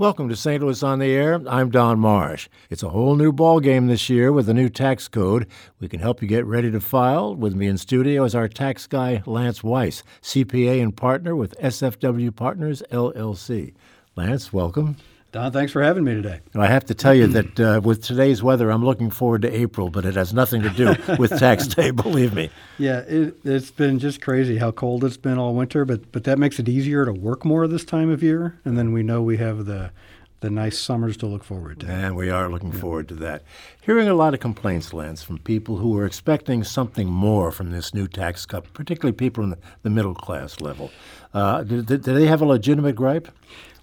Welcome to St. Louis on the Air. I'm Don Marsh. It's a whole new ball game this year with a new tax code. We can help you get ready to file. With me in studio is our tax guy Lance Weiss, CPA and partner with SFW Partners LLC. Lance, welcome. Don, thanks for having me today. I have to tell you that uh, with today's weather, I'm looking forward to April, but it has nothing to do with tax day, believe me. Yeah, it, has been just crazy how cold it's been all winter, but but that makes it easier to work more this time of year, and then we know we have the the nice summers to look forward to. And we are looking yeah. forward to that. Hearing a lot of complaints, Lance, from people who are expecting something more from this new tax cut, particularly people in the, the middle class level. Uh, do, do they have a legitimate gripe?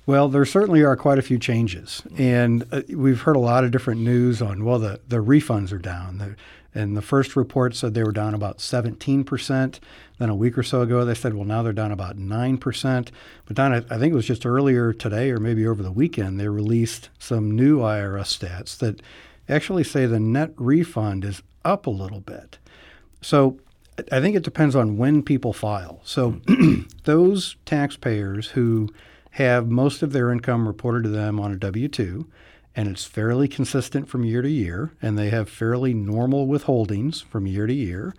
Well, there certainly are quite a few changes, and uh, we've heard a lot of different news on. Well, the the refunds are down, the, and the first report said they were down about 17 percent. Then a week or so ago, they said, well, now they're down about nine percent. But Don, I, I think it was just earlier today, or maybe over the weekend, they released some new IRS stats that actually say the net refund is up a little bit. So I think it depends on when people file. So those taxpayers who have most of their income reported to them on a W 2, and it's fairly consistent from year to year, and they have fairly normal withholdings from year to year,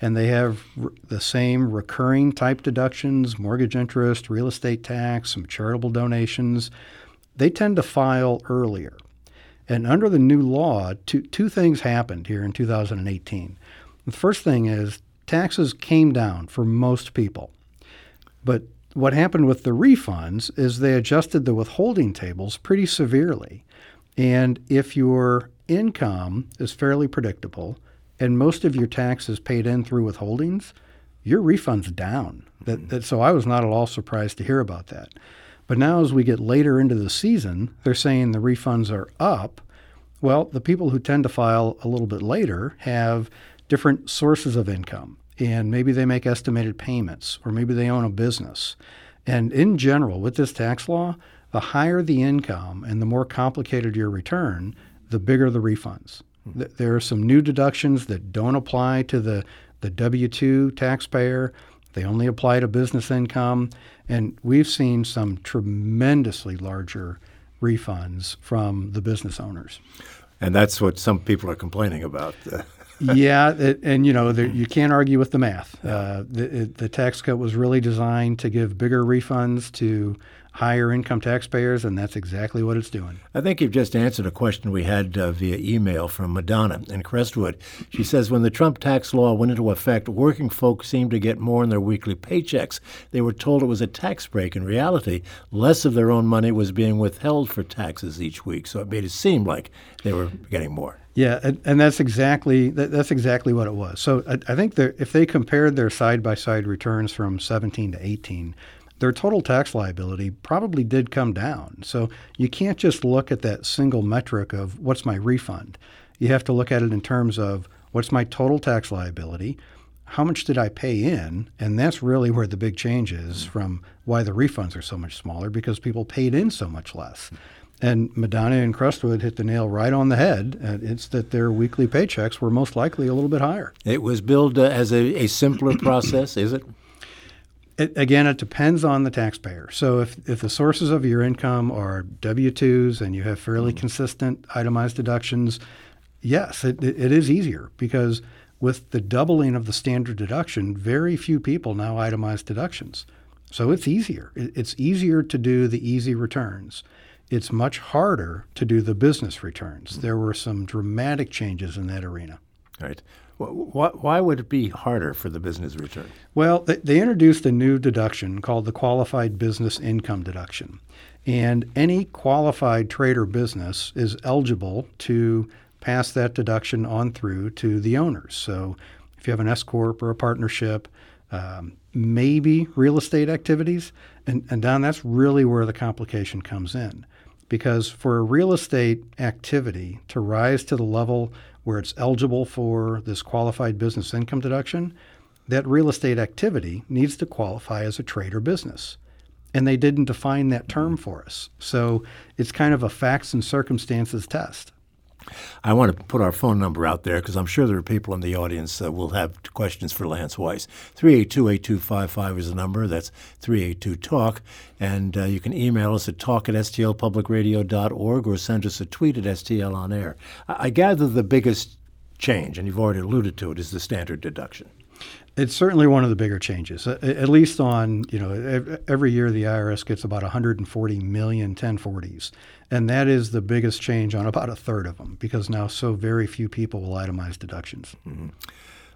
and they have r- the same recurring type deductions, mortgage interest, real estate tax, some charitable donations. They tend to file earlier. And under the new law, two, two things happened here in 2018. The first thing is taxes came down for most people. But what happened with the refunds is they adjusted the withholding tables pretty severely. And if your income is fairly predictable and most of your tax is paid in through withholdings, your refund's down. That, mm-hmm. that, so I was not at all surprised to hear about that. But now, as we get later into the season, they're saying the refunds are up. Well, the people who tend to file a little bit later have different sources of income and maybe they make estimated payments, or maybe they own a business. And in general, with this tax law, the higher the income and the more complicated your return, the bigger the refunds. Hmm. There are some new deductions that don't apply to the, the W 2 taxpayer, they only apply to business income. And we've seen some tremendously larger refunds from the business owners. And that's what some people are complaining about. yeah, it, and you know you can't argue with the math. Uh, the, the tax cut was really designed to give bigger refunds to higher income taxpayers, and that's exactly what it's doing. I think you've just answered a question we had uh, via email from Madonna in Crestwood. She says when the Trump tax law went into effect, working folks seemed to get more in their weekly paychecks. They were told it was a tax break. In reality, less of their own money was being withheld for taxes each week, so it made it seem like they were getting more. Yeah, and, and that's exactly that, that's exactly what it was. So I, I think if they compared their side by side returns from 17 to 18, their total tax liability probably did come down. So you can't just look at that single metric of what's my refund. You have to look at it in terms of what's my total tax liability, how much did I pay in, and that's really where the big change is mm. from why the refunds are so much smaller because people paid in so much less. And Madonna and Crestwood hit the nail right on the head. It's that their weekly paychecks were most likely a little bit higher. It was billed uh, as a, a simpler process, is it? It, again, it depends on the taxpayer. So if, if the sources of your income are W 2s and you have fairly mm-hmm. consistent itemized deductions, yes, it, it is easier because with the doubling of the standard deduction, very few people now itemize deductions. So it's easier. It's easier to do the easy returns. It's much harder to do the business returns. Mm-hmm. There were some dramatic changes in that arena. Right. Why would it be harder for the business return? Well, they introduced a new deduction called the Qualified Business Income Deduction. And any qualified trade or business is eligible to pass that deduction on through to the owners. So if you have an S Corp or a partnership, um, maybe real estate activities. And, and Don, that's really where the complication comes in. Because for a real estate activity to rise to the level where it's eligible for this qualified business income deduction, that real estate activity needs to qualify as a trade or business. And they didn't define that term for us. So it's kind of a facts and circumstances test. I want to put our phone number out there because I'm sure there are people in the audience that will have questions for Lance Weiss. 382-8255 is the number. That's 382-TALK. And uh, you can email us at talk at stlpublicradio.org or send us a tweet at STL on air. I, I gather the biggest change, and you've already alluded to it, is the standard deduction. It's certainly one of the bigger changes. At least on, you know, every year the IRS gets about 140 million 1040s. And that is the biggest change on about a third of them because now so very few people will itemize deductions. Mm-hmm.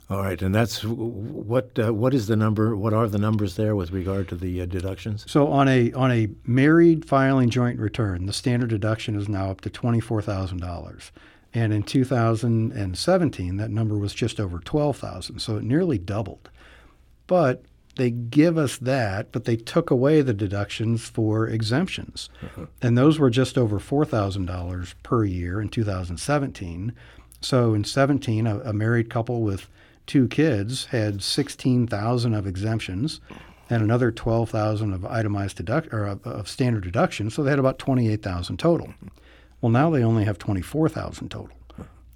All right, and that's what uh, what is the number? What are the numbers there with regard to the uh, deductions? So on a on a married filing joint return, the standard deduction is now up to twenty four thousand dollars. And in 2017, that number was just over 12,000. So it nearly doubled. But they give us that, but they took away the deductions for exemptions. Uh-huh. And those were just over $4,000 per year in 2017. So in 17, a, a married couple with two kids had 16,000 of exemptions and another 12,000 of itemized deduct or of, of standard deduction. So they had about 28,000 total. Mm-hmm. Well, now they only have 24,000 total.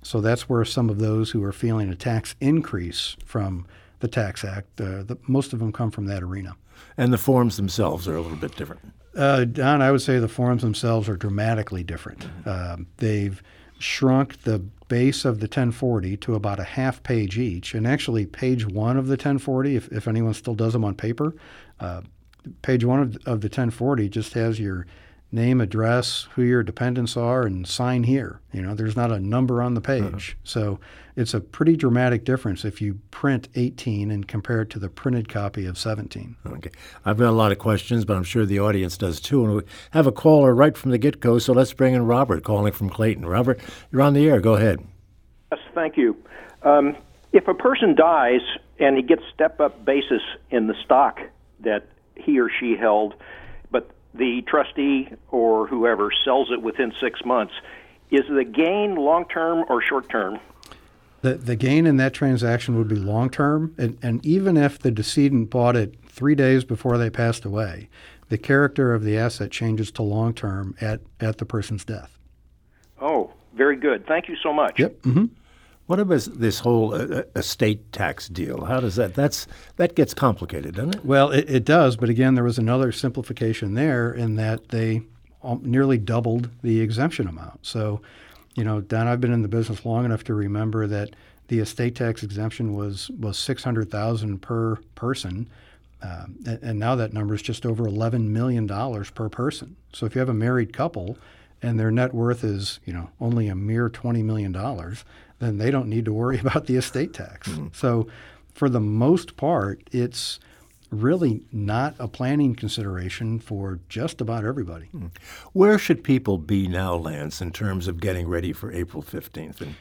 So that's where some of those who are feeling a tax increase from the Tax Act, uh, the, most of them come from that arena. And the forms themselves are a little bit different. Uh, Don, I would say the forms themselves are dramatically different. Uh, they've shrunk the base of the 1040 to about a half page each. And actually, page one of the 1040, if, if anyone still does them on paper, uh, page one of, of the 1040 just has your name, address, who your dependents are, and sign here. You know, there's not a number on the page. Uh-huh. So it's a pretty dramatic difference if you print 18 and compare it to the printed copy of 17. Okay. I've got a lot of questions, but I'm sure the audience does too. And we have a caller right from the get go, so let's bring in Robert calling from Clayton. Robert, you're on the air. Go ahead. Yes, thank you. Um, if a person dies and he gets step up basis in the stock that he or she held, the trustee or whoever sells it within six months, is the gain long term or short term? The, the gain in that transaction would be long term, and, and even if the decedent bought it three days before they passed away, the character of the asset changes to long term at, at the person's death. Oh, very good. Thank you so much. Yep. Mm-hmm. What about this whole uh, uh, estate tax deal? How does that? That's that gets complicated, doesn't it? Well, it, it does. But again, there was another simplification there in that they nearly doubled the exemption amount. So, you know, Don, I've been in the business long enough to remember that the estate tax exemption was was six hundred thousand per person. Um, and, and now that number is just over $11 million per person. So if you have a married couple and their net worth is, you know, only a mere $20 million, then they don't need to worry about the estate tax. Mm-hmm. So, for the most part, it's really not a planning consideration for just about everybody. Mm-hmm. Where should people be now, Lance, in terms of getting ready for April 15th and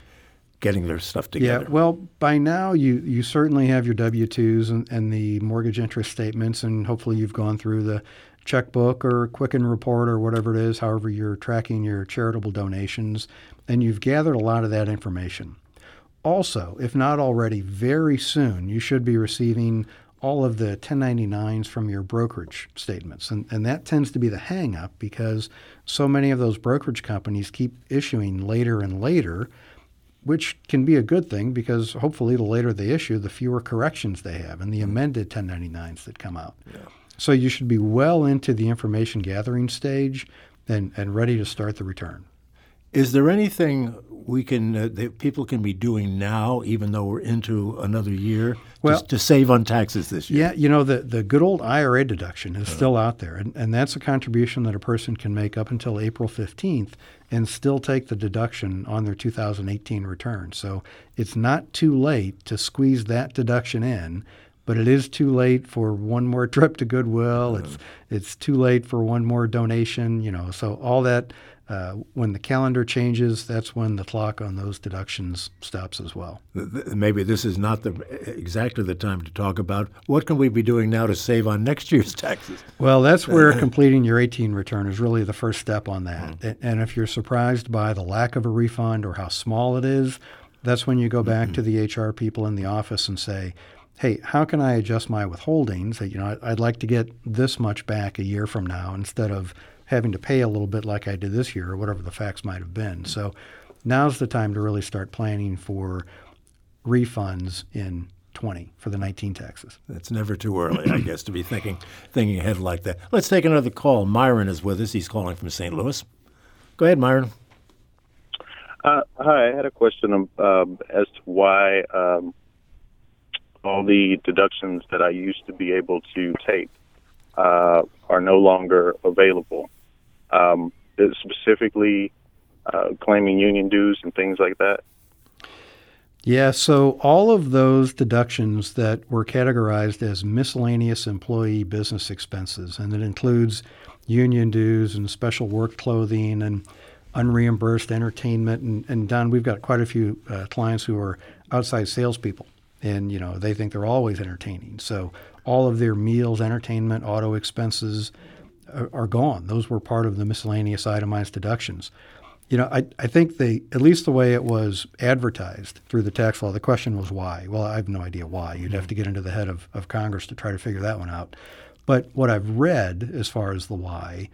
getting their stuff together? Yeah, well, by now you, you certainly have your W 2s and, and the mortgage interest statements, and hopefully you've gone through the checkbook or Quicken report or whatever it is, however you're tracking your charitable donations, and you've gathered a lot of that information. Also, if not already, very soon you should be receiving all of the 1099s from your brokerage statements. And, and that tends to be the hangup because so many of those brokerage companies keep issuing later and later, which can be a good thing because hopefully the later they issue, the fewer corrections they have and the mm-hmm. amended 1099s that come out. Yeah. So you should be well into the information gathering stage and, and ready to start the return. Is there anything we can uh, that people can be doing now, even though we're into another year, well, to save on taxes this year? Yeah, you know the the good old IRA deduction is uh-huh. still out there, and, and that's a contribution that a person can make up until April fifteenth, and still take the deduction on their 2018 return. So it's not too late to squeeze that deduction in but it is too late for one more trip to Goodwill. It's it's too late for one more donation. You know, so all that uh, when the calendar changes, that's when the clock on those deductions stops as well. Maybe this is not the exactly the time to talk about what can we be doing now to save on next year's taxes. Well, that's where completing your 18 return is really the first step on that. Mm-hmm. And if you're surprised by the lack of a refund or how small it is, that's when you go back mm-hmm. to the HR people in the office and say, hey, how can I adjust my withholdings? That, You know, I'd like to get this much back a year from now instead of having to pay a little bit like I did this year or whatever the facts might have been. So now's the time to really start planning for refunds in 20 for the 19 taxes. It's never too early, I guess, to be thinking thinking ahead like that. Let's take another call. Myron is with us. He's calling from St. Louis. Go ahead, Myron. Uh, hi, I had a question um, um, as to why um, all the deductions that I used to be able to take uh, are no longer available. Um, specifically, uh, claiming union dues and things like that. Yeah, so all of those deductions that were categorized as miscellaneous employee business expenses, and it includes union dues and special work clothing and unreimbursed entertainment. And, and Don, we've got quite a few uh, clients who are outside salespeople, and you know they think they're always entertaining. So all of their meals, entertainment, auto expenses are, are gone. Those were part of the miscellaneous itemized deductions. You know, I, I think they, at least the way it was advertised through the tax law, the question was why. Well, I have no idea why. You'd have mm-hmm. to get into the head of, of Congress to try to figure that one out. But what I've read as far as the why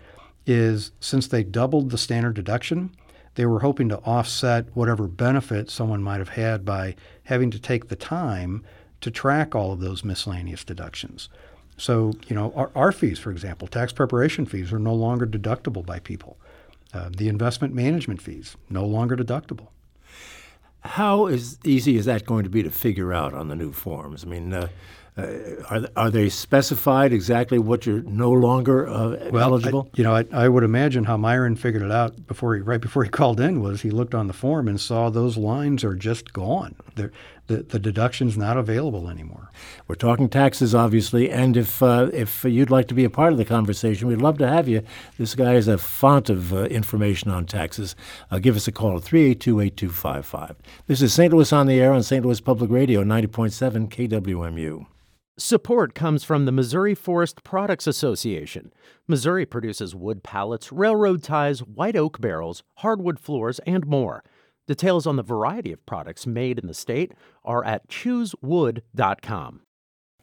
is since they doubled the standard deduction, they were hoping to offset whatever benefit someone might have had by having to take the time to track all of those miscellaneous deductions. So, you know, our, our fees, for example, tax preparation fees are no longer deductible by people. Uh, the investment management fees, no longer deductible. How is easy is that going to be to figure out on the new forms? I mean, uh, uh, are, are they specified exactly what you're no longer uh, well, eligible? I, you know, I, I, would imagine how Myron figured it out before he right before he called in was he looked on the form and saw those lines are just gone. They're, the, the deduction's not available anymore. We're talking taxes, obviously, and if uh, if you'd like to be a part of the conversation, we'd love to have you. This guy is a font of uh, information on taxes. Uh, give us a call at 382-8255. This is St. Louis on the Air on St. Louis Public Radio, 90.7 KWMU. Support comes from the Missouri Forest Products Association. Missouri produces wood pallets, railroad ties, white oak barrels, hardwood floors, and more. Details on the variety of products made in the state are at choosewood.com.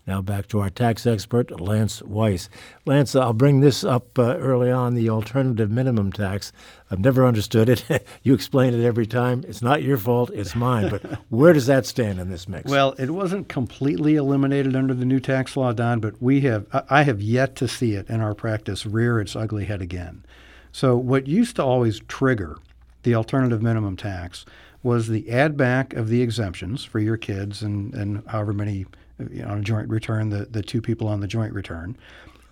Now back to our tax expert, Lance Weiss. Lance, I'll bring this up uh, early on the alternative minimum tax. I've never understood it. you explain it every time. It's not your fault, it's mine. But where does that stand in this mix? Well, it wasn't completely eliminated under the new tax law, Don, but we have I have yet to see it in our practice rear its ugly head again. So what used to always trigger the alternative minimum tax was the add back of the exemptions for your kids and, and however many you know, on a joint return, the, the two people on the joint return.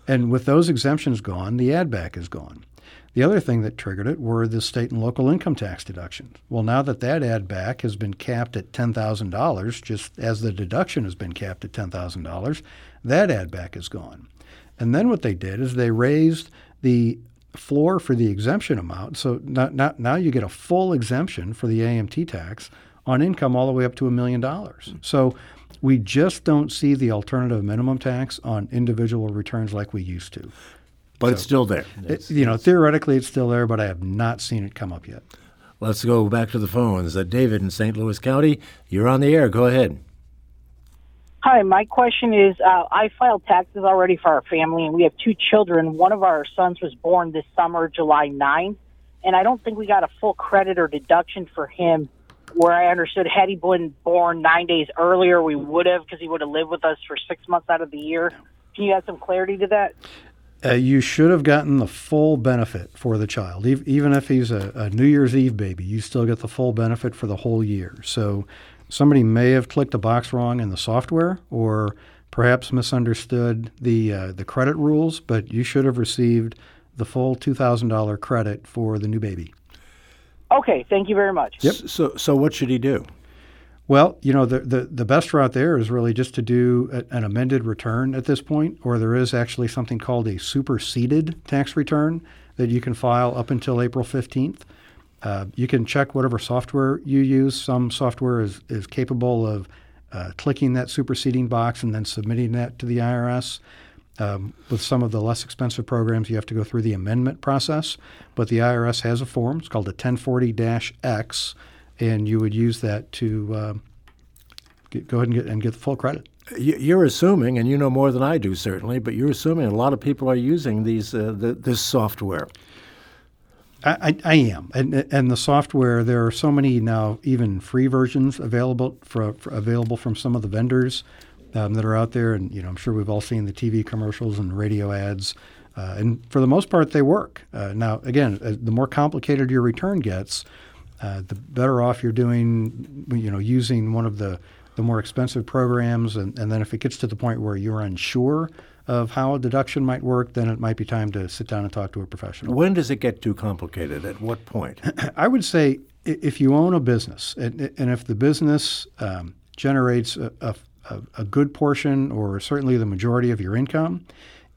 And with those exemptions gone, the add back is gone. The other thing that triggered it were the state and local income tax deductions. Well, now that that add back has been capped at $10,000, just as the deduction has been capped at $10,000, that add back is gone. And then what they did is they raised the floor for the exemption amount. So not, not, now you get a full exemption for the AMT tax on income all the way up to a million dollars. So we just don't see the alternative minimum tax on individual returns like we used to. But so, it's still there. It, you know, theoretically it's still there, but I have not seen it come up yet. Let's go back to the phones. Uh, David in St. Louis County, you're on the air. Go ahead. Hi, my question is uh, I filed taxes already for our family, and we have two children. One of our sons was born this summer, July 9th, and I don't think we got a full credit or deduction for him. Where I understood, had he been born nine days earlier, we would have because he would have lived with us for six months out of the year. Can you add some clarity to that? Uh, you should have gotten the full benefit for the child. Even if he's a, a New Year's Eve baby, you still get the full benefit for the whole year. So somebody may have clicked a box wrong in the software or perhaps misunderstood the uh, the credit rules, but you should have received the full two thousand dollar credit for the new baby. Okay, thank you very much. Yep. So, so what should he do? Well, you know, the, the, the best route there is really just to do a, an amended return at this point, or there is actually something called a superseded tax return that you can file up until April 15th. Uh, you can check whatever software you use. Some software is, is capable of uh, clicking that superseding box and then submitting that to the IRS. Um, with some of the less expensive programs, you have to go through the amendment process, but the IRS has a form. It's called a 1040 X, and you would use that to uh, get, go ahead and get, and get the full credit. You're assuming, and you know more than I do certainly, but you're assuming a lot of people are using these uh, the, this software. I, I, am, and and the software. There are so many now, even free versions available for, for available from some of the vendors um, that are out there. And you know, I'm sure we've all seen the TV commercials and radio ads. Uh, and for the most part, they work. Uh, now, again, uh, the more complicated your return gets, uh, the better off you're doing. You know, using one of the the more expensive programs, and, and then if it gets to the point where you're unsure of how a deduction might work, then it might be time to sit down and talk to a professional. When does it get too complicated? At what point? I would say if you own a business, and, and if the business um, generates a, a, a, good portion or certainly the majority of your income,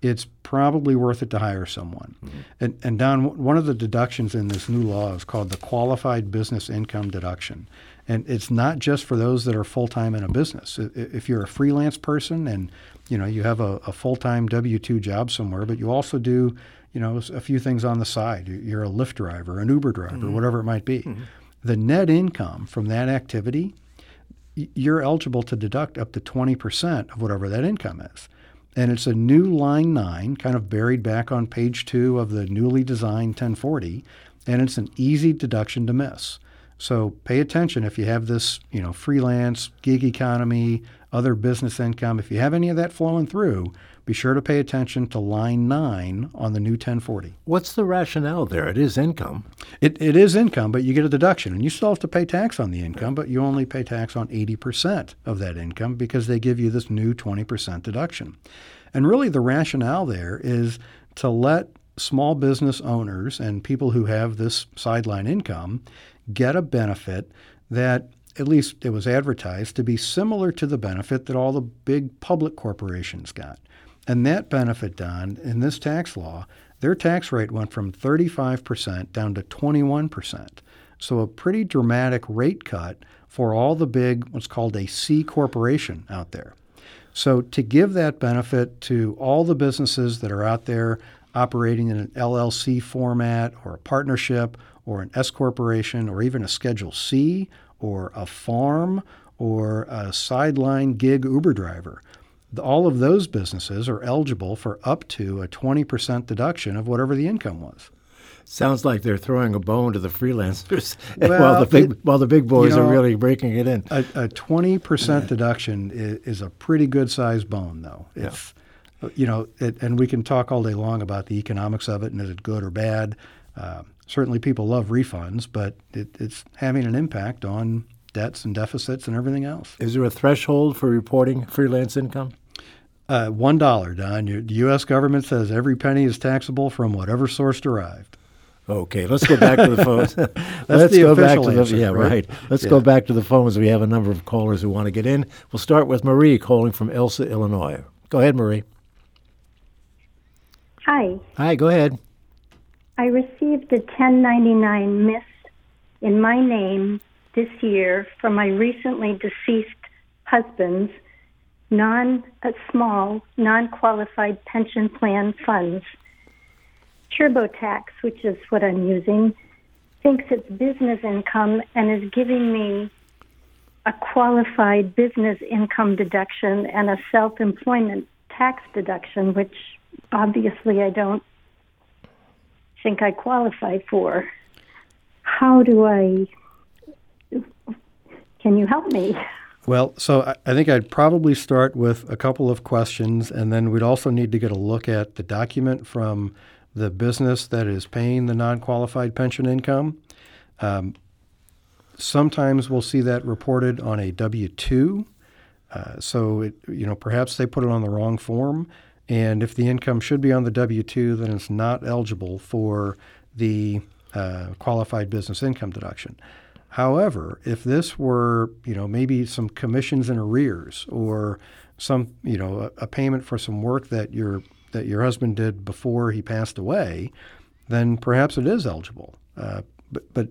it's probably worth it to hire someone. Mm-hmm. And, and Don, one of the deductions in this new law is called the qualified business income deduction. And it's not just for those that are full time in a business. If you're a freelance person and you know you have a, a full time W two job somewhere, but you also do you know a few things on the side. You're a Lyft driver, an Uber driver, mm-hmm. whatever it might be. Mm-hmm. The net income from that activity, you're eligible to deduct up to 20% of whatever that income is. And it's a new line nine, kind of buried back on page two of the newly designed 1040, and it's an easy deduction to miss. So pay attention if you have this, you know, freelance, gig economy, other business income. If you have any of that flowing through, be sure to pay attention to line nine on the new 1040. What's the rationale there? It is income. It, it is income, but you get a deduction. And you still have to pay tax on the income, but you only pay tax on 80% of that income because they give you this new 20% deduction. And really, the rationale there is to let small business owners and people who have this sideline income get a benefit that at least it was advertised to be similar to the benefit that all the big public corporations got. And that benefit, Don, in this tax law, their tax rate went from 35% down to 21%. So a pretty dramatic rate cut for all the big, what's called a C corporation out there. So to give that benefit to all the businesses that are out there operating in an LLC format or a partnership or an S corporation or even a Schedule C or a farm or a sideline gig Uber driver. All of those businesses are eligible for up to a 20% deduction of whatever the income was. Sounds like they're throwing a bone to the freelancers well, while the big it, while the big boys you know, are really breaking it in. A twenty percent deduction is, is, a pretty good sized bone, though. Yeah. you know, it, and we can talk all day long about the economics of it and is it good or bad. Uh, certainly people love refunds, but it, it's having an impact on debts and deficits and everything else. Is there a threshold for reporting freelance income? Uh, One dollar, Don. The U.S. government says every penny is taxable from whatever source derived. Okay, let's go back to the phones. let's go back to answer, the yeah right. right. Let's yeah. go back to the phones. We have a number of callers who want to get in. We'll start with Marie calling from Elsah, Illinois. Go ahead, Marie. Hi. Hi. Go ahead. I received a 1099 miss in my name this year from my recently deceased husband's non uh, small non-qualified pension plan funds. TurboTax, which is what I'm using, thinks it's business income and is giving me a qualified business income deduction and a self-employment tax deduction, which obviously I don't think I qualify for. How do I? Can you help me? Well, so I think I'd probably start with a couple of questions, and then we'd also need to get a look at the document from the business that is paying the non qualified pension income. Um, sometimes we'll see that reported on a W 2. Uh, so, it, you know, perhaps they put it on the wrong form. And if the income should be on the W 2, then it's not eligible for the uh, qualified business income deduction. However, if this were, you know, maybe some commissions and arrears or some, you know, a, a, payment for some work that your that your husband did before he passed away, then perhaps it is eligible. Uh, but, but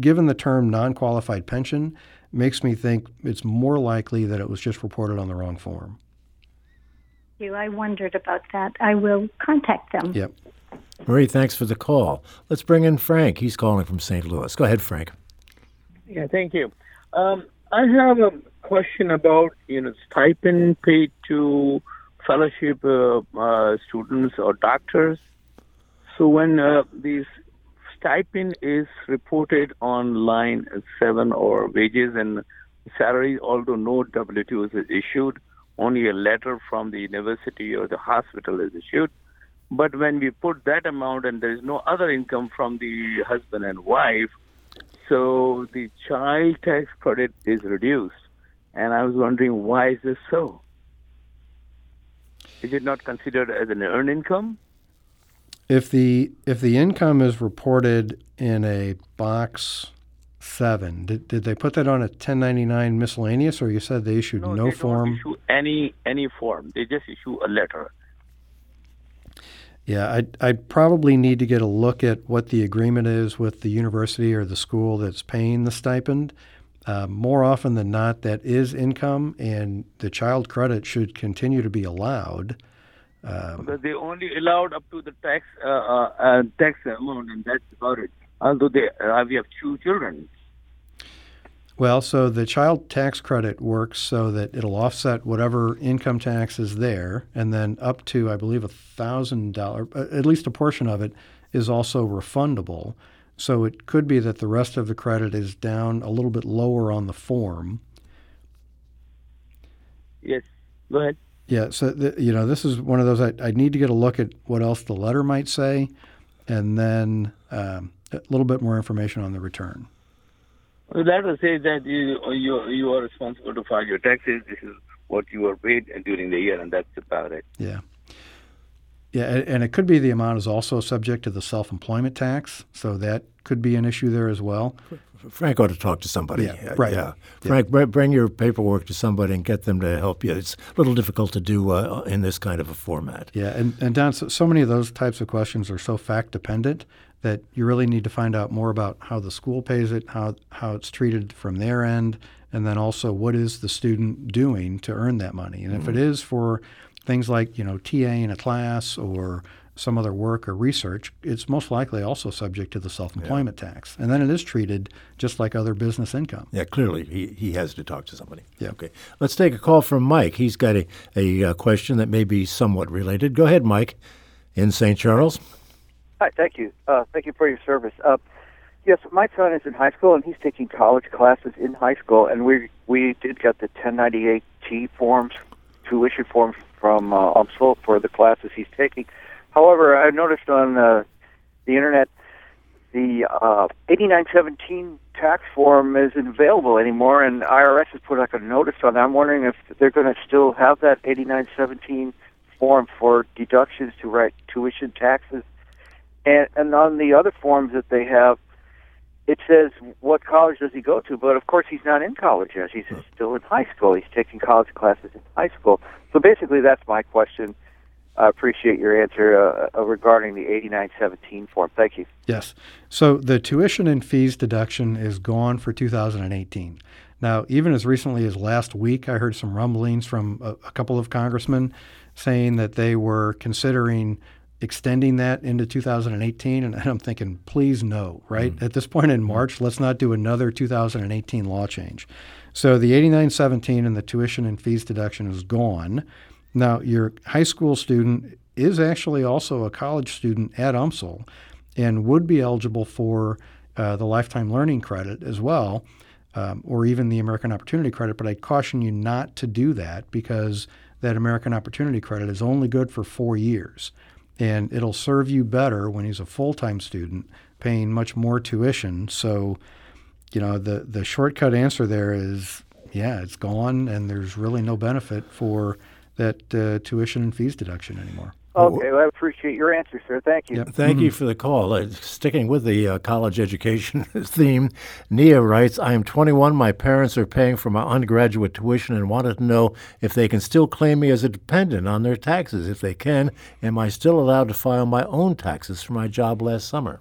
given the term non-qualified pension, makes me think it's more likely that it was just reported on the wrong form you. I wondered about that. I will contact them. Yep. Marie, thanks for the call. Let's bring in Frank. He's calling from St. Louis. Go ahead, Frank. Yeah, thank you. Um, I have a question about you know stipend paid to fellowship uh, uh, students or doctors. So when uh, these stipend is reported on line seven or wages and salaries, although no W-2 is issued, only a letter from the university or the hospital is issued. But when we put that amount and there is no other income from the husband and wife, so the child tax credit is reduced. And I was wondering why is this so? Is it not considered as an earned income? If the if the income is reported in a box seven, did, did they put that on a 1099 miscellaneous, or you said they issued no, no they form? Don't issue any any form. They just issue a letter. Yeah, I'd, I'd probably need to get a look at what the agreement is with the university or the school that's paying the stipend. Uh, more often than not, that is income, and the child credit should continue to be allowed. Um, because they only allowed up to the tax uh, uh, uh, tax amount, and that's about it. Although they, uh, we have two children. Well, so the child tax credit works so that it'll offset whatever income tax is there, and then up to, I believe, a thousand dollar, at least a portion of it, is also refundable. So it could be that the rest of the credit is down a little bit lower on the form. Yes, go ahead. Yeah, so the, you know, this is one of those. I, I need to get a look at what else the letter might say, and then um, a little bit more information on the return. The letter says that you you you are responsible to file your taxes. This is what you are paid during the year, and that's about it. Yeah. Yeah, and it could be the amount is also subject to the self-employment tax, so that could be an issue there as well. Frank ought to talk to somebody. Yeah, right. Yeah. Frank, yeah. bring your paperwork to somebody and get them to help you. It's a little difficult to do uh, in this kind of a format. Yeah, and, and Don, so, so many of those types of questions are so fact dependent that you really need to find out more about how the school pays it, how how it's treated from their end, and then also what is the student doing to earn that money. And mm-hmm. if it is for things like you know TA in a class or some other work or research, it's most likely also subject to the self-employment yeah. tax, and then it is treated just like other business income. Yeah, clearly he, he has to talk to somebody. Yeah. Okay. Let's take a call from Mike. He's got a, a, a question that may be somewhat related. Go ahead, Mike, in St. Charles. Hi, thank you. Uh, thank you for your service. Uh, yes, my son is in high school and he's taking college classes in high school, and we we did get the 1098T forms, tuition forms from uh, UMSL for the classes he's taking. However, I noticed on uh, the internet the uh, 8917 tax form isn't available anymore, and IRS has put like a notice on that. I'm wondering if they're going to still have that 8917 form for deductions to write tuition taxes and, and on the other forms that they have, it says what college does he go to, but of course he's not in college yet. He's still in high school. He's taking college classes in high school. So basically, that's my question. I appreciate your answer uh, uh regarding the 8917 form. Thank you. Yes. So the tuition and fees deduction is gone for 2018. Now, even as recently as last week, I heard some rumblings from a, a couple of congressmen saying that they were considering extending that into 2018 and i'm thinking please no right? Mm-hmm. at this point in march let's not do another 2018 law change. So the 8917 and the tuition and fees deduction is gone. Now your high school student is actually also a college student at umsl and would be eligible for uh, the lifetime learning credit as well um, or even the american opportunity credit but i caution you not to do that because that american opportunity credit is only good for four years and it'll serve you better when he's a full-time student paying much more tuition. So you know the the shortcut answer there is yeah it's gone and there's really no benefit for that uh, tuition and fees deduction anymore Okay, well, I appreciate your answer, sir. Thank you. Yep. Thank mm-hmm. you for the call. Uh, sticking with the uh, college education theme, Nia writes I am 21. My parents are paying for my undergraduate tuition and wanted to know if they can still claim me as a dependent on their taxes. If they can, am I still allowed to file my own taxes for my job last summer?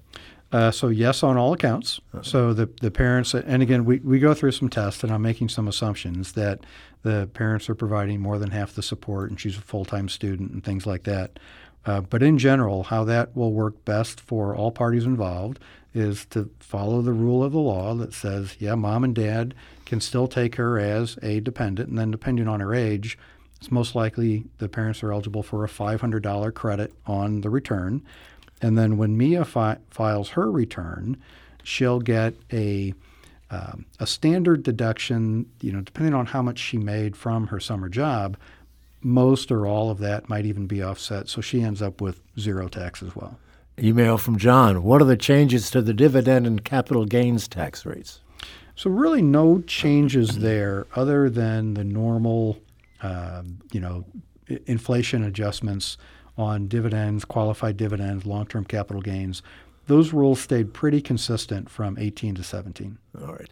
Uh, so yes, on all accounts. Uh-huh. So the the parents, and again, we, we go through some tests, and I'm making some assumptions that the parents are providing more than half the support, and she's a full time student, and things like that. Uh, but in general, how that will work best for all parties involved is to follow the rule of the law that says, yeah, mom and dad can still take her as a dependent, and then depending on her age, it's most likely the parents are eligible for a $500 credit on the return. And then when Mia fi- files her return, she'll get a um, a standard deduction. You know, depending on how much she made from her summer job, most or all of that might even be offset. So she ends up with zero tax as well. Email from John. What are the changes to the dividend and capital gains tax rates? So really, no changes there other than the normal, uh, you know, inflation adjustments on dividends, qualified dividends, long-term capital gains. Those rules stayed pretty consistent from 18 to 17. All right,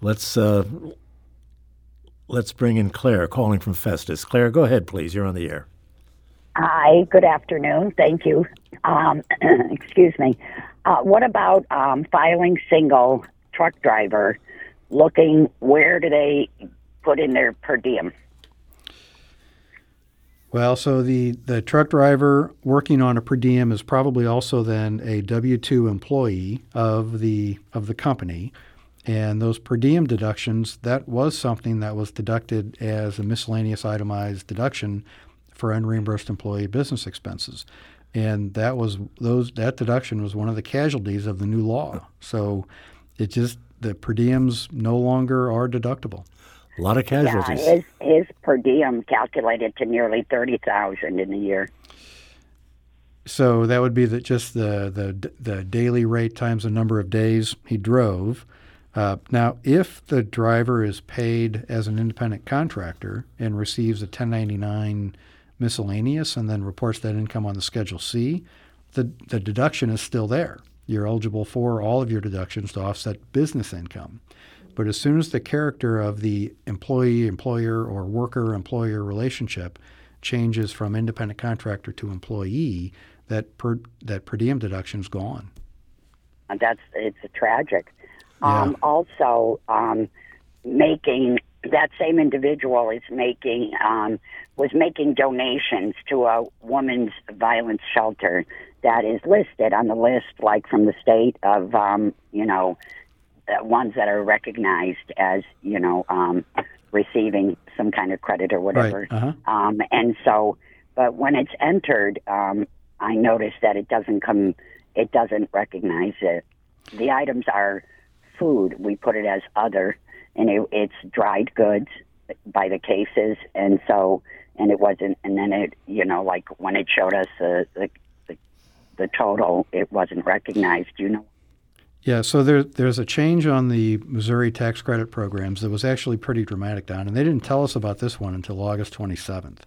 let's uh, let's bring in Claire, calling from Festus. Claire, go ahead, please. You're on the air. Hi, good afternoon. Thank you. Um, excuse me. Uh, what about um, filing single truck driver? Looking where do they put in their per diem? Well, so the, the truck driver working on a per diem is probably also then a W two employee of the of the company, and those per diem deductions that was something that was deducted as a miscellaneous itemized deduction for unreimbursed employee business expenses, and that was those that deduction was one of the casualties of the new law. So it just the per diems no longer are deductible. A lot of casualties. Yeah, his, his per diem calculated to nearly thirty thousand in a year. So that would be the, just the, the the daily rate times the number of days he drove. Uh, now, if the driver is paid as an independent contractor and receives a 1099 miscellaneous and then reports that income on the Schedule C, the, the deduction is still there. You're eligible for all of your deductions to offset business income. But as soon as the character of the employee employer or worker employer relationship changes from independent contractor to employee, that per, that per diem deduction is gone. That's it's tragic. Yeah. Um, also, um, making that same individual is making um, was making donations to a women's violence shelter that is listed on the list, like from the state of um, you know uh, ones that are recognized as you know um, receiving some kind of credit or whatever. Right. Uh-huh. Um, and so, but when it's entered, um, I noticed that it doesn't come, it doesn't recognize it. The items are food. We put it as other, and it, it's dried goods by the cases, and so, and it wasn't. And then it, you know, like when it showed us the the, the, the total, it wasn't recognized. You know. Yeah, so there, there's a change on the Missouri tax credit programs that was actually pretty dramatic, Don, and they didn't tell us about this one until August 27th.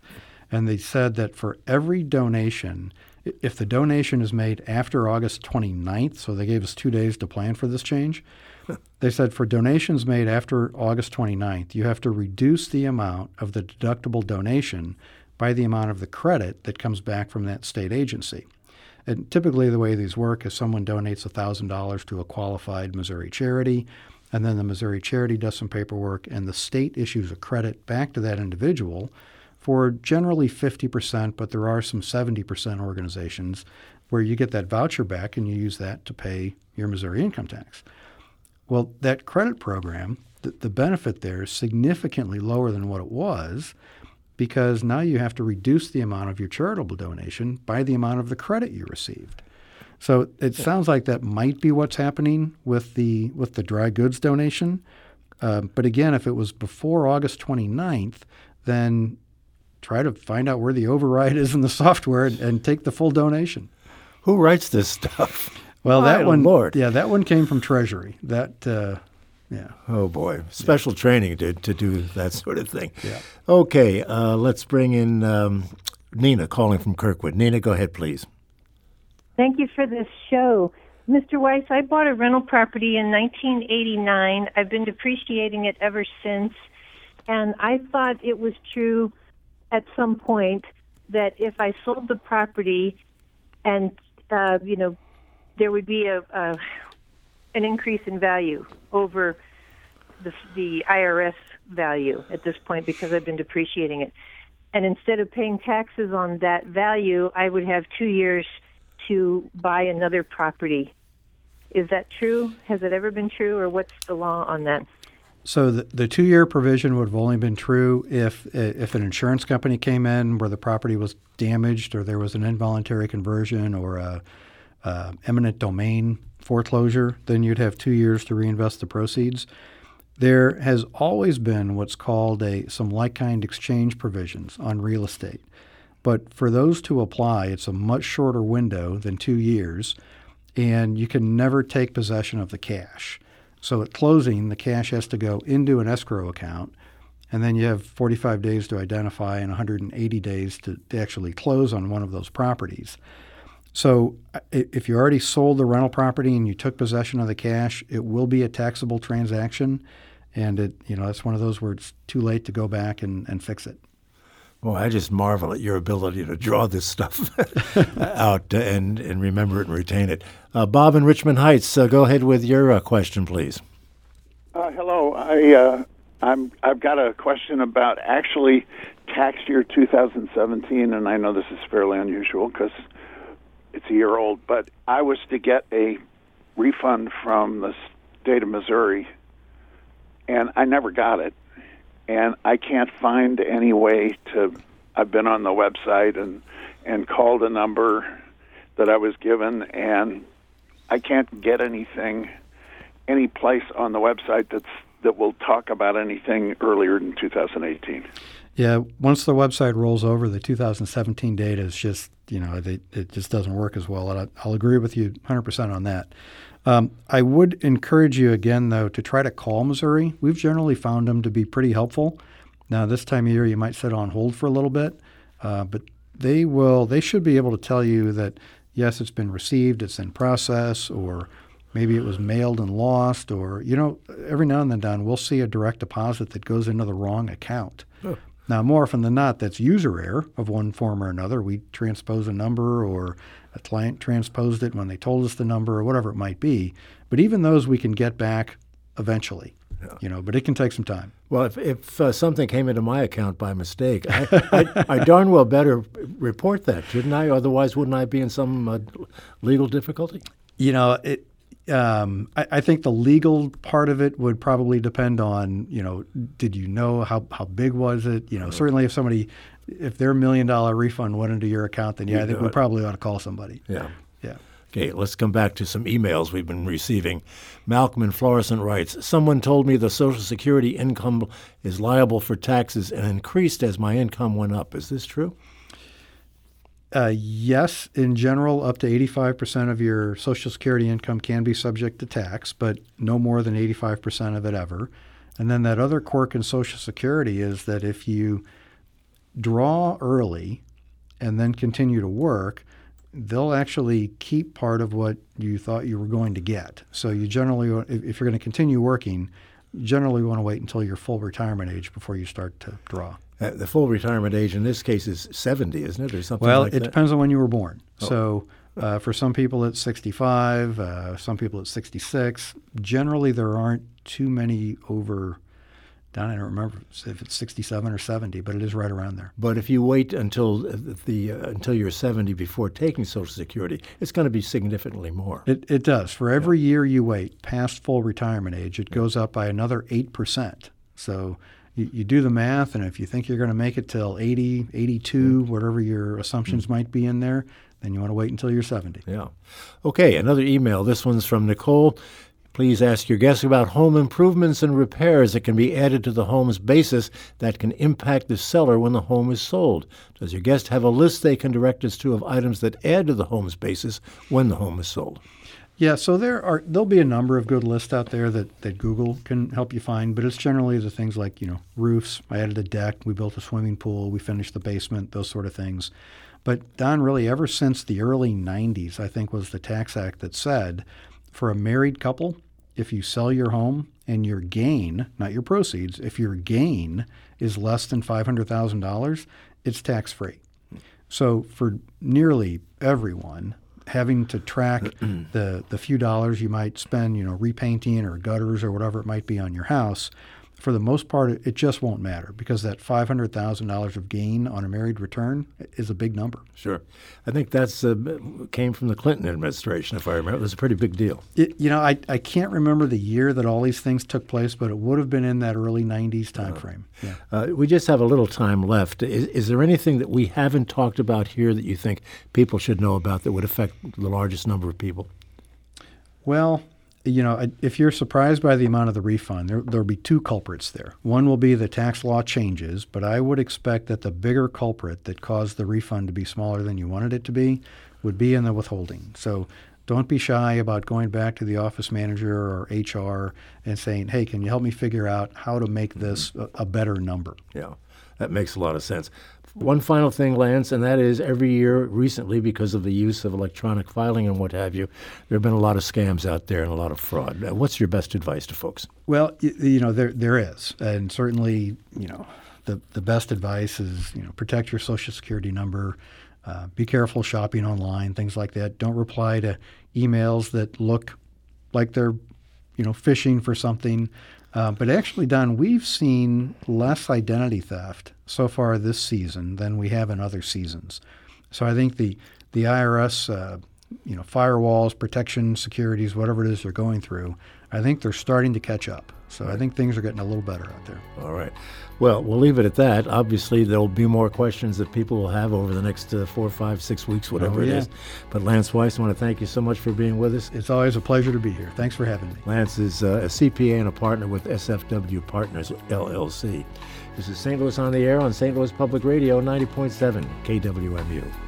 And they said that for every donation, if the donation is made after August 29th, so they gave us two days to plan for this change, they said for donations made after August 29th, you have to reduce the amount of the deductible donation by the amount of the credit that comes back from that state agency. And typically, the way these work is someone donates $1,000 to a qualified Missouri charity, and then the Missouri charity does some paperwork, and the state issues a credit back to that individual for generally 50%, but there are some 70% organizations where you get that voucher back and you use that to pay your Missouri income tax. Well, that credit program, the, the benefit there is significantly lower than what it was because now you have to reduce the amount of your charitable donation by the amount of the credit you received. So it sounds like that might be what's happening with the with the dry goods donation. Um, but again, if it was before August 29th, then try to find out where the override is in the software and, and take the full donation. Who writes this stuff? Well, My that one, Lord. yeah, that one came from Treasury. That, uh, yeah. Oh boy, special training to to do that sort of thing. Yeah. Okay, uh, let's bring in um, Nina calling from Kirkwood. Nina, go ahead, please. Thank you for this show. Mr. Weiss, I bought a rental property in 1989. I've been depreciating it ever since. And I thought it was true at some point that if I sold the property and, uh, you know, there would be a, a an increase in value over the, the IRS value at this point because I've been depreciating it. And instead of paying taxes on that value, I would have two years to buy another property. Is that true? Has it ever been true, or what's the law on that? So the, the two-year provision would have only been true if if an insurance company came in where the property was damaged or there was an involuntary conversion or a, uh, eminent domain foreclosure, then you'd have two years to reinvest the proceeds. There has always been what's called a some like-kind exchange provisions on real estate. But for those to apply, it's a much shorter window than two years, and you can never take possession of the cash. So at closing, the cash has to go into an escrow account, and then you have 45 days to identify and 180 days to, to actually close on one of those properties. So if you already sold the rental property and you took possession of the cash, it will be a taxable transaction, and it you know it's one of those where it's too late to go back and, and fix it. Well, I just marvel at your ability to draw this stuff out and, and remember it and retain it. Uh, Bob in Richmond Heights, uh, go ahead with your uh, question, please. Uh, hello, I uh, I'm I've got a question about actually tax year 2017, and I know this is fairly unusual because it's a year old, but I was to get a refund from the state of Missouri, and I never got it and I can't find any way to. I've been on the website and and called a number that I was given, and I can't get anything, any place on the website that's that will talk about anything earlier than 2018. Yeah, once the website rolls over, the 2017 data is just you know it, it just doesn't work as well. And I, will agree with you 100% on that. Um, I would encourage you again, though, to try to call Missouri. We've generally found them to be pretty helpful. Now, this time of year, you might sit on hold for a little bit, uh, but they will. They should be able to tell you that yes, it's been received, it's in process, or maybe it was mailed and lost, or you know, every now and then, Don, we'll see a direct deposit that goes into the wrong account. Oh. Now, more often than not, that's user error of one form or another. We transpose a number or a client transposed it when they told us the number or whatever it might be. But even those we can get back eventually. Yeah. You know, but it can take some time. Well, if, if uh, something came into my account by mistake, I, I, I, darn well better report that, shouldn't I? Otherwise, wouldn't I be in some uh, legal difficulty? You know, it, um, I, I, think the legal part of it would probably depend on, you know, did you know how, how big was it? You know, certainly if somebody if their million dollar refund went into your account, then yeah, you I think we probably ought to call somebody. Yeah. Yeah. Okay, let's come back to some emails we've been receiving. Malcolm in Florissant writes Someone told me the Social Security income is liable for taxes and increased as my income went up. Is this true? Uh, yes, in general, up to 85% of your Social Security income can be subject to tax, but no more than 85% of it ever. And then that other quirk in Social Security is that if you draw early and then continue to work, they'll actually keep part of what you thought you were going to get. So you generally, if you're going to continue working, generally want to wait until your full retirement age before you start to draw. Uh, the full retirement age in this case is 70, isn't it, or something well, like it depends on when you were born. Oh. So uh, for some people it's 65, uh, some people it's 66. Generally, there aren't too many over Don, I don't remember if it's 67 or 70, but it is right around there. But if you wait until the uh, until you're 70 before taking Social Security, it's going to be significantly more. It, it does. For every yeah. year you wait past full retirement age, it goes up by another 8%. So you, you do the math, and if you think you're going to make it till 80, 82, mm. whatever your assumptions mm. might be in there, then you want to wait until you're 70. Yeah. Okay, another email. This one's from Nicole. Please ask your guests about home improvements and repairs that can be added to the home's basis that can impact the seller when the home is sold. Does your guest have a list they can direct us to of items that add to the home's basis when the home is sold? Yeah, so there are there'll be a number of good lists out there that, that Google can help you find, but it's generally the things like, you know, roofs, I added a deck, we built a swimming pool, we finished the basement, those sort of things. But Don, really ever since the early 90s, I think was the tax act that said for a married couple, if you sell your home and your gain, not your proceeds, if your gain is less than $500,000, it's tax free. So for nearly everyone, having to track the, the few dollars you might spend, you know, repainting or gutters or whatever it might be on your house, for the most part, it just won't matter because that $500,000 of gain on a married return is a big number. Sure. I think that's uh, came from the Clinton administration, if I remember. It was a pretty big deal. It, you know, I, I can't remember the year that all these things took place, but it would have been in that early 90s time frame. Yeah. Uh, we just have a little time left. Is, is there anything that we haven't talked about here that you think people should know about that would affect the largest number of people? Well, you know, if you're surprised by the amount of the refund, there, there'll be two culprits there. One will be the tax law changes, but I would expect that the bigger culprit that caused the refund to be smaller than you wanted it to be would be in the withholding. So don't be shy about going back to the office manager or HR and saying, hey, can you help me figure out how to make mm-hmm. this a, a better number? Yeah, that makes a lot of sense. One final thing, Lance, and that is every year recently, because of the use of electronic filing and what have you, there have been a lot of scams out there and a lot of fraud. Uh, what's your best advice to folks? Well, you, know, there there is, and certainly, you know, the the best advice is you know protect your social security number. Uh, be careful shopping online, things like that. Don't reply to emails that look like they're, you know, phishing for something. Uh, but actually, Don, we've seen less identity theft so far this season than we have in other seasons. So I think the the IRS, uh, you know, firewalls, protection, securities, whatever it is they're going through, I think they're starting to catch up. So I think things are getting a little better out there. All right. Well, we'll leave it at that. Obviously, there will be more questions that people will have over the next uh, four, five, six weeks, whatever oh, yeah. it is. But Lance Weiss, I want to thank you so much for being with us. It's always a pleasure to be here. Thanks for having me. Lance is uh, a CPA and a partner with SFW Partners, LLC. This is St. Louis on the Air on St. Louis Public Radio, 90.7 KWMU.